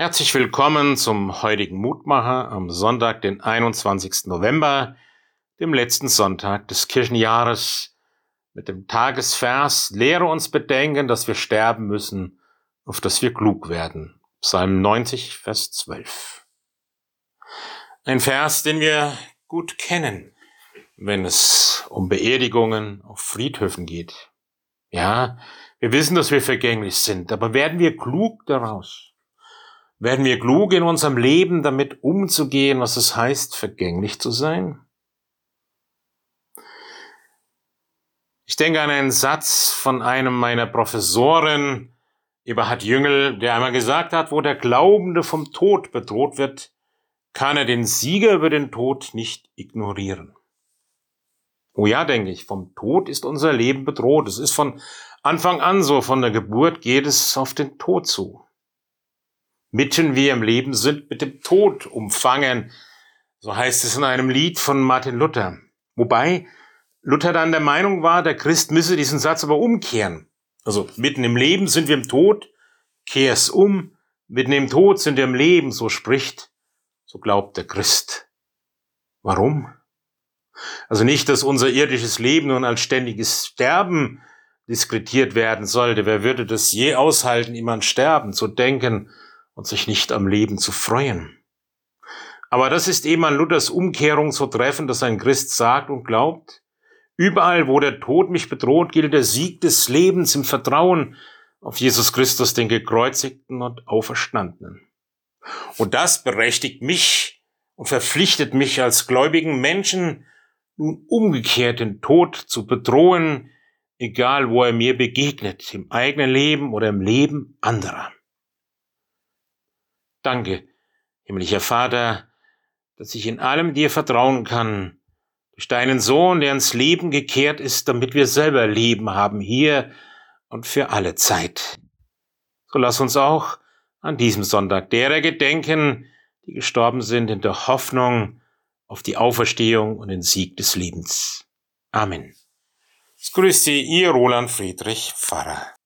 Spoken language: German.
Herzlich willkommen zum heutigen Mutmacher am Sonntag, den 21. November, dem letzten Sonntag des Kirchenjahres, mit dem Tagesvers Lehre uns bedenken, dass wir sterben müssen, auf dass wir klug werden. Psalm 90, Vers 12. Ein Vers, den wir gut kennen, wenn es um Beerdigungen auf Friedhöfen geht. Ja, wir wissen, dass wir vergänglich sind, aber werden wir klug daraus? Werden wir klug in unserem Leben damit umzugehen, was es heißt, vergänglich zu sein? Ich denke an einen Satz von einem meiner Professoren, Eberhard Jüngel, der einmal gesagt hat, wo der Glaubende vom Tod bedroht wird, kann er den Sieger über den Tod nicht ignorieren. Oh ja, denke ich, vom Tod ist unser Leben bedroht. Es ist von Anfang an so, von der Geburt geht es auf den Tod zu mitten wir im Leben sind, mit dem Tod umfangen. So heißt es in einem Lied von Martin Luther. Wobei Luther dann der Meinung war, der Christ müsse diesen Satz aber umkehren. Also mitten im Leben sind wir im Tod, kehr's um, mitten im Tod sind wir im Leben, so spricht, so glaubt der Christ. Warum? Also nicht, dass unser irdisches Leben nun als ständiges Sterben diskretiert werden sollte. Wer würde das je aushalten, ihm an Sterben zu denken und sich nicht am Leben zu freuen. Aber das ist eben an Luthers Umkehrung so treffend, dass ein Christ sagt und glaubt, überall, wo der Tod mich bedroht, gilt der Sieg des Lebens im Vertrauen auf Jesus Christus, den gekreuzigten und auferstandenen. Und das berechtigt mich und verpflichtet mich als gläubigen Menschen, nun umgekehrt den Tod zu bedrohen, egal wo er mir begegnet, im eigenen Leben oder im Leben anderer. Danke, himmlischer Vater, dass ich in allem dir vertrauen kann, durch deinen Sohn, der ins Leben gekehrt ist, damit wir selber Leben haben, hier und für alle Zeit. So lass uns auch an diesem Sonntag derer gedenken, die gestorben sind in der Hoffnung auf die Auferstehung und den Sieg des Lebens. Amen. Es grüßt Sie, Ihr Roland Friedrich Pfarrer.